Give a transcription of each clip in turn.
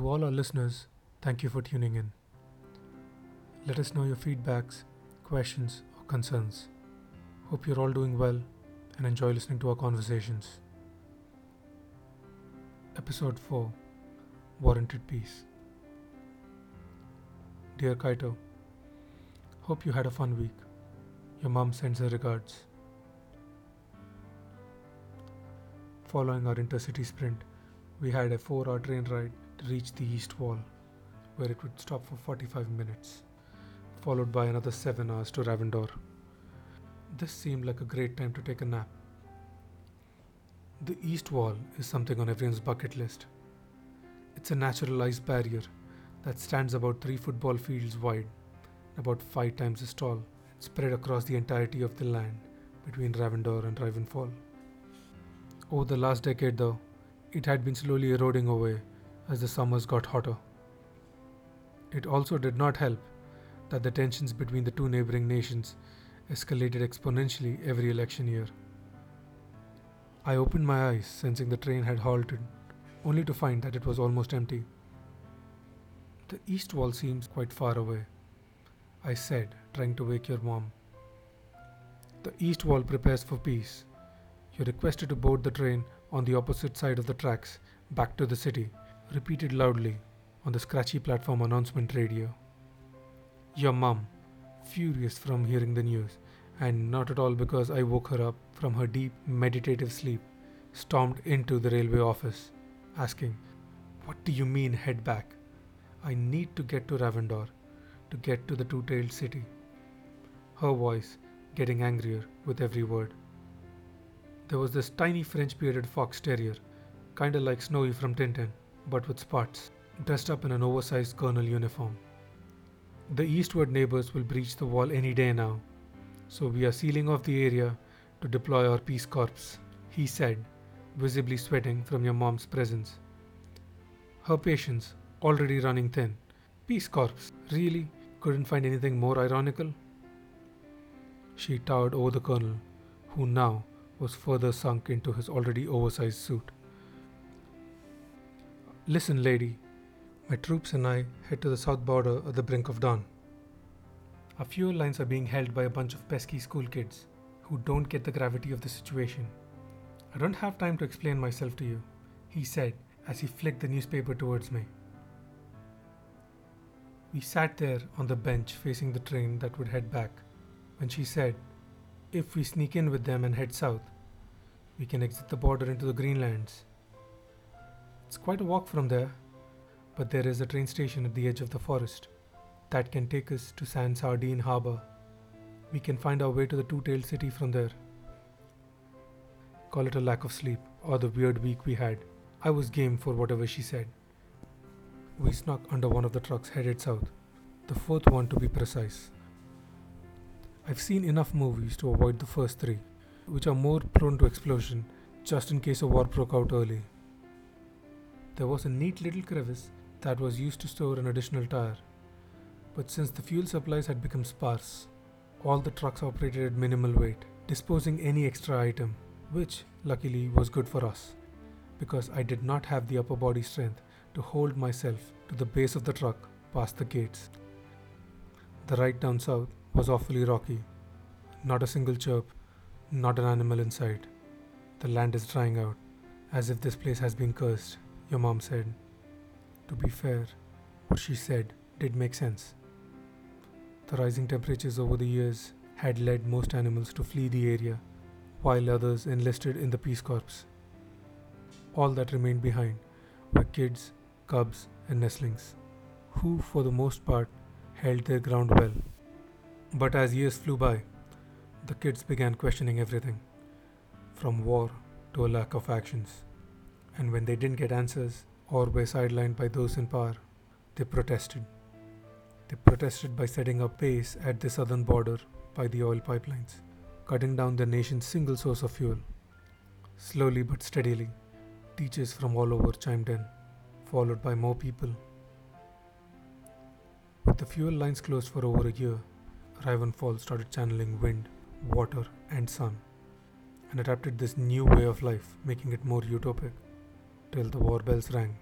To all our listeners, thank you for tuning in. Let us know your feedbacks, questions, or concerns. Hope you're all doing well and enjoy listening to our conversations. Episode 4 Warranted Peace. Dear Kaito, hope you had a fun week. Your mom sends her regards. Following our intercity sprint, we had a 4 hour train ride to reach the east wall, where it would stop for 45 minutes, followed by another 7 hours to Ravendor. This seemed like a great time to take a nap. The east wall is something on everyone's bucket list. It's a natural ice barrier that stands about 3 football fields wide, about 5 times as tall, spread across the entirety of the land between Ravendor and Ravenfall. Over the last decade, though, it had been slowly eroding away as the summers got hotter. It also did not help that the tensions between the two neighboring nations escalated exponentially every election year. I opened my eyes, sensing the train had halted, only to find that it was almost empty. The east wall seems quite far away, I said, trying to wake your mom. The east wall prepares for peace. You're requested to board the train on the opposite side of the tracks back to the city, repeated loudly on the scratchy platform announcement radio. Your mum, furious from hearing the news, and not at all because I woke her up from her deep meditative sleep, stormed into the railway office, asking, What do you mean head back? I need to get to Ravendor, to get to the two tailed city. Her voice getting angrier with every word. There was this tiny French bearded fox terrier, kinda like Snowy from Tintin, but with spots, dressed up in an oversized colonel uniform. The eastward neighbors will breach the wall any day now, so we are sealing off the area to deploy our Peace Corps, he said, visibly sweating from your mom's presence. Her patience already running thin. Peace Corps, really? Couldn't find anything more ironical? She towered over the colonel, who now was further sunk into his already oversized suit. Listen, lady. My troops and I head to the south border at the brink of dawn. Our fuel lines are being held by a bunch of pesky school kids who don't get the gravity of the situation. I don't have time to explain myself to you, he said as he flicked the newspaper towards me. We sat there on the bench facing the train that would head back when she said, if we sneak in with them and head south, we can exit the border into the Greenlands. It's quite a walk from there, but there is a train station at the edge of the forest that can take us to San Sardine Harbor. We can find our way to the two tailed city from there. Call it a lack of sleep or the weird week we had. I was game for whatever she said. We snuck under one of the trucks headed south, the fourth one to be precise. I've seen enough movies to avoid the first three, which are more prone to explosion just in case a war broke out early. There was a neat little crevice that was used to store an additional tire, but since the fuel supplies had become sparse, all the trucks operated at minimal weight, disposing any extra item, which luckily was good for us, because I did not have the upper body strength to hold myself to the base of the truck past the gates. The ride down south was awfully rocky. Not a single chirp, not an animal in sight. The land is drying out, as if this place has been cursed, your mom said. To be fair, what she said did make sense. The rising temperatures over the years had led most animals to flee the area, while others enlisted in the Peace Corps. All that remained behind were kids, cubs, and nestlings, who, for the most part, held their ground well. But as years flew by, the kids began questioning everything, from war to a lack of actions. And when they didn't get answers or were sidelined by those in power, they protested. They protested by setting up base at the southern border by the oil pipelines, cutting down the nation's single source of fuel. Slowly but steadily, teachers from all over chimed in, followed by more people. With the fuel lines closed for over a year, Ravenfall started channeling wind, water, and sun, and adapted this new way of life, making it more utopic, till the war bells rang.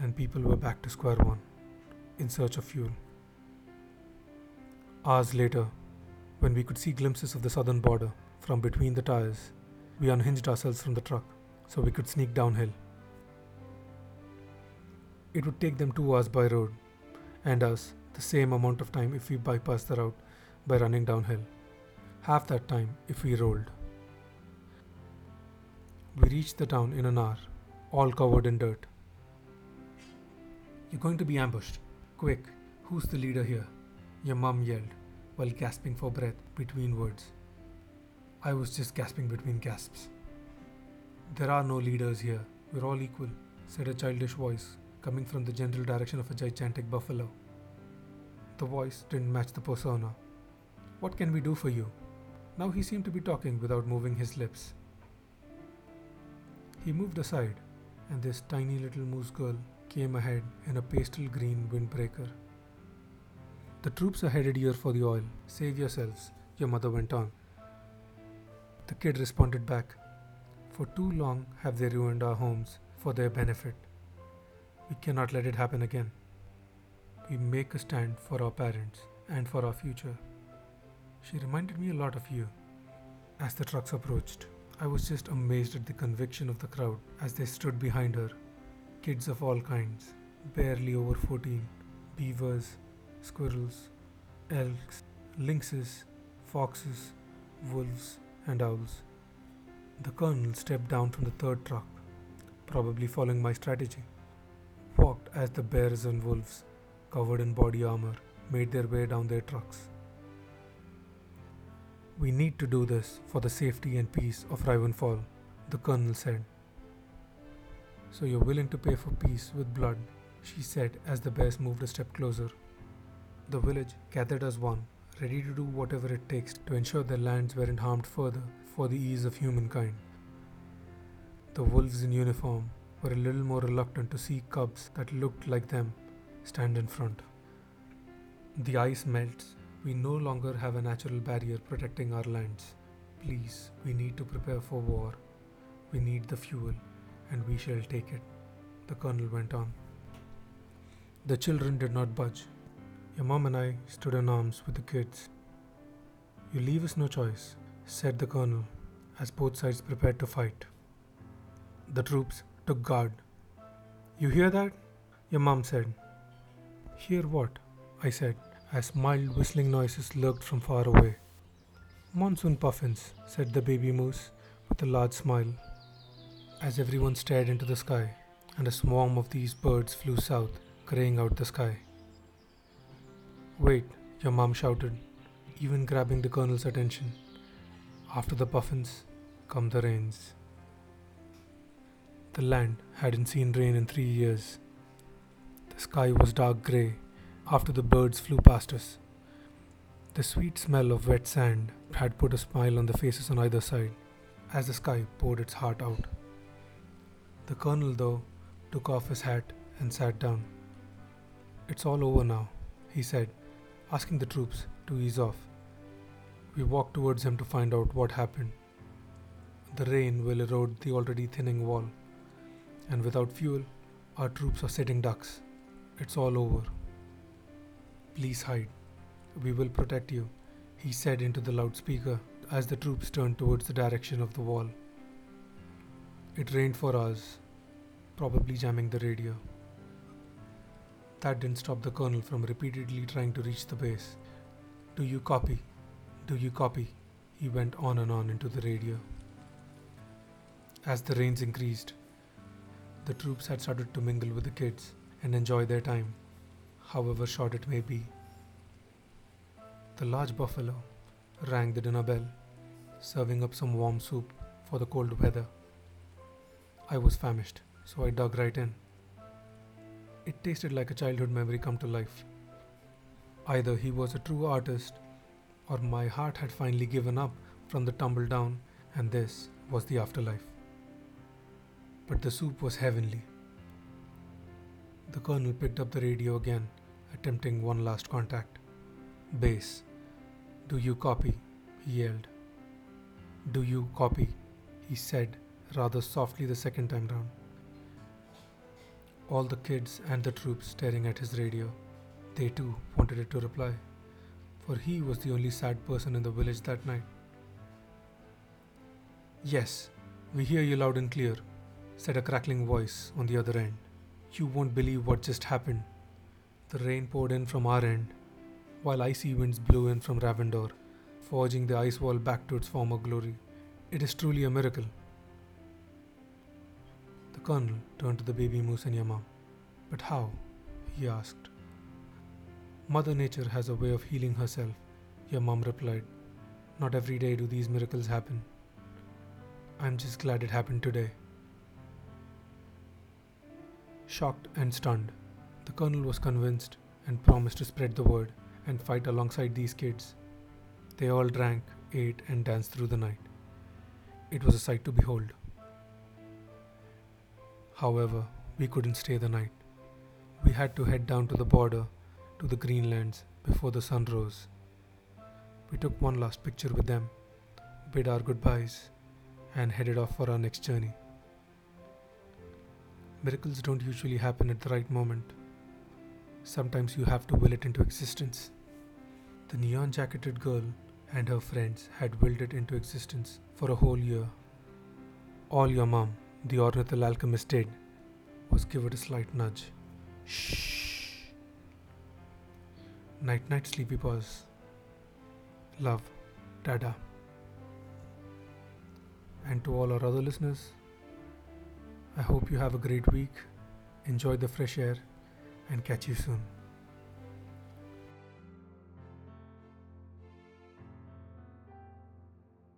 and people were back to square one, in search of fuel. Hours later, when we could see glimpses of the southern border from between the tires, we unhinged ourselves from the truck so we could sneak downhill. It would take them two hours by road, and us the same amount of time if we bypassed the route by running downhill, half that time if we rolled. We reached the town in an hour, all covered in dirt. You're going to be ambushed. Quick, who's the leader here? Your mum yelled, while gasping for breath between words. I was just gasping between gasps. There are no leaders here. We're all equal, said a childish voice coming from the general direction of a gigantic buffalo. The voice didn't match the persona. What can we do for you? Now he seemed to be talking without moving his lips. He moved aside, and this tiny little moose girl came ahead in a pastel green windbreaker. The troops are headed here for the oil. Save yourselves, your mother went on. The kid responded back. For too long have they ruined our homes for their benefit. We cannot let it happen again. We make a stand for our parents and for our future. She reminded me a lot of you. As the trucks approached, I was just amazed at the conviction of the crowd as they stood behind her. Kids of all kinds, barely over 14, beavers, squirrels, elks, lynxes, foxes, wolves, and owls. The colonel stepped down from the third truck, probably following my strategy. Walked as the bears and wolves, covered in body armor, made their way down their trucks. We need to do this for the safety and peace of Ravenfall, the colonel said. So you're willing to pay for peace with blood, she said as the bears moved a step closer. The village gathered as one, ready to do whatever it takes to ensure their lands weren't harmed further for the ease of humankind. The wolves in uniform were a little more reluctant to see cubs that looked like them stand in front. The ice melts we no longer have a natural barrier protecting our lands. Please, we need to prepare for war. We need the fuel, and we shall take it, the colonel went on. The children did not budge. Your mom and I stood in arms with the kids. You leave us no choice, said the colonel, as both sides prepared to fight. The troops took guard. You hear that? Your mom said. Hear what? I said as mild whistling noises lurked from far away. Monsoon puffins, said the baby moose with a large smile, as everyone stared into the sky, and a swarm of these birds flew south, graying out the sky. Wait, your mom shouted, even grabbing the colonel's attention. After the puffins come the rains. The land hadn't seen rain in three years. The sky was dark grey after the birds flew past us. The sweet smell of wet sand had put a smile on the faces on either side as the sky poured its heart out. The colonel, though, took off his hat and sat down. It's all over now, he said, asking the troops to ease off. We walked towards him to find out what happened. The rain will erode the already thinning wall, and without fuel, our troops are sitting ducks. It's all over. Please hide. We will protect you, he said into the loudspeaker as the troops turned towards the direction of the wall. It rained for hours, probably jamming the radio. That didn't stop the colonel from repeatedly trying to reach the base. Do you copy? Do you copy? He went on and on into the radio. As the rains increased, the troops had started to mingle with the kids and enjoy their time however short it may be. The large buffalo rang the dinner bell, serving up some warm soup for the cold weather. I was famished, so I dug right in. It tasted like a childhood memory come to life. Either he was a true artist, or my heart had finally given up from the tumble down, and this was the afterlife. But the soup was heavenly. The colonel picked up the radio again attempting one last contact. Base. Do you copy? he yelled. Do you copy? he said rather softly the second time round. All the kids and the troops staring at his radio. They too wanted it to reply, for he was the only sad person in the village that night. Yes, we hear you loud and clear, said a crackling voice on the other end. You won't believe what just happened. The rain poured in from our end, while icy winds blew in from Ravendor, forging the ice wall back to its former glory. It is truly a miracle. The colonel turned to the baby moose and Yama. But how? he asked. Mother Nature has a way of healing herself, your mom replied. Not every day do these miracles happen. I'm just glad it happened today. Shocked and stunned, the colonel was convinced and promised to spread the word and fight alongside these kids. They all drank, ate, and danced through the night. It was a sight to behold. However, we couldn't stay the night. We had to head down to the border to the Greenlands before the sun rose. We took one last picture with them, bid our goodbyes, and headed off for our next journey. Miracles don't usually happen at the right moment. Sometimes you have to will it into existence. The neon jacketed girl and her friends had willed it into existence for a whole year. All your mom, the ornithal alchemist, did was give it a slight nudge. Shh. Night night, sleepy paws. Love, Dada. And to all our other listeners, I hope you have a great week, enjoy the fresh air, and catch you soon.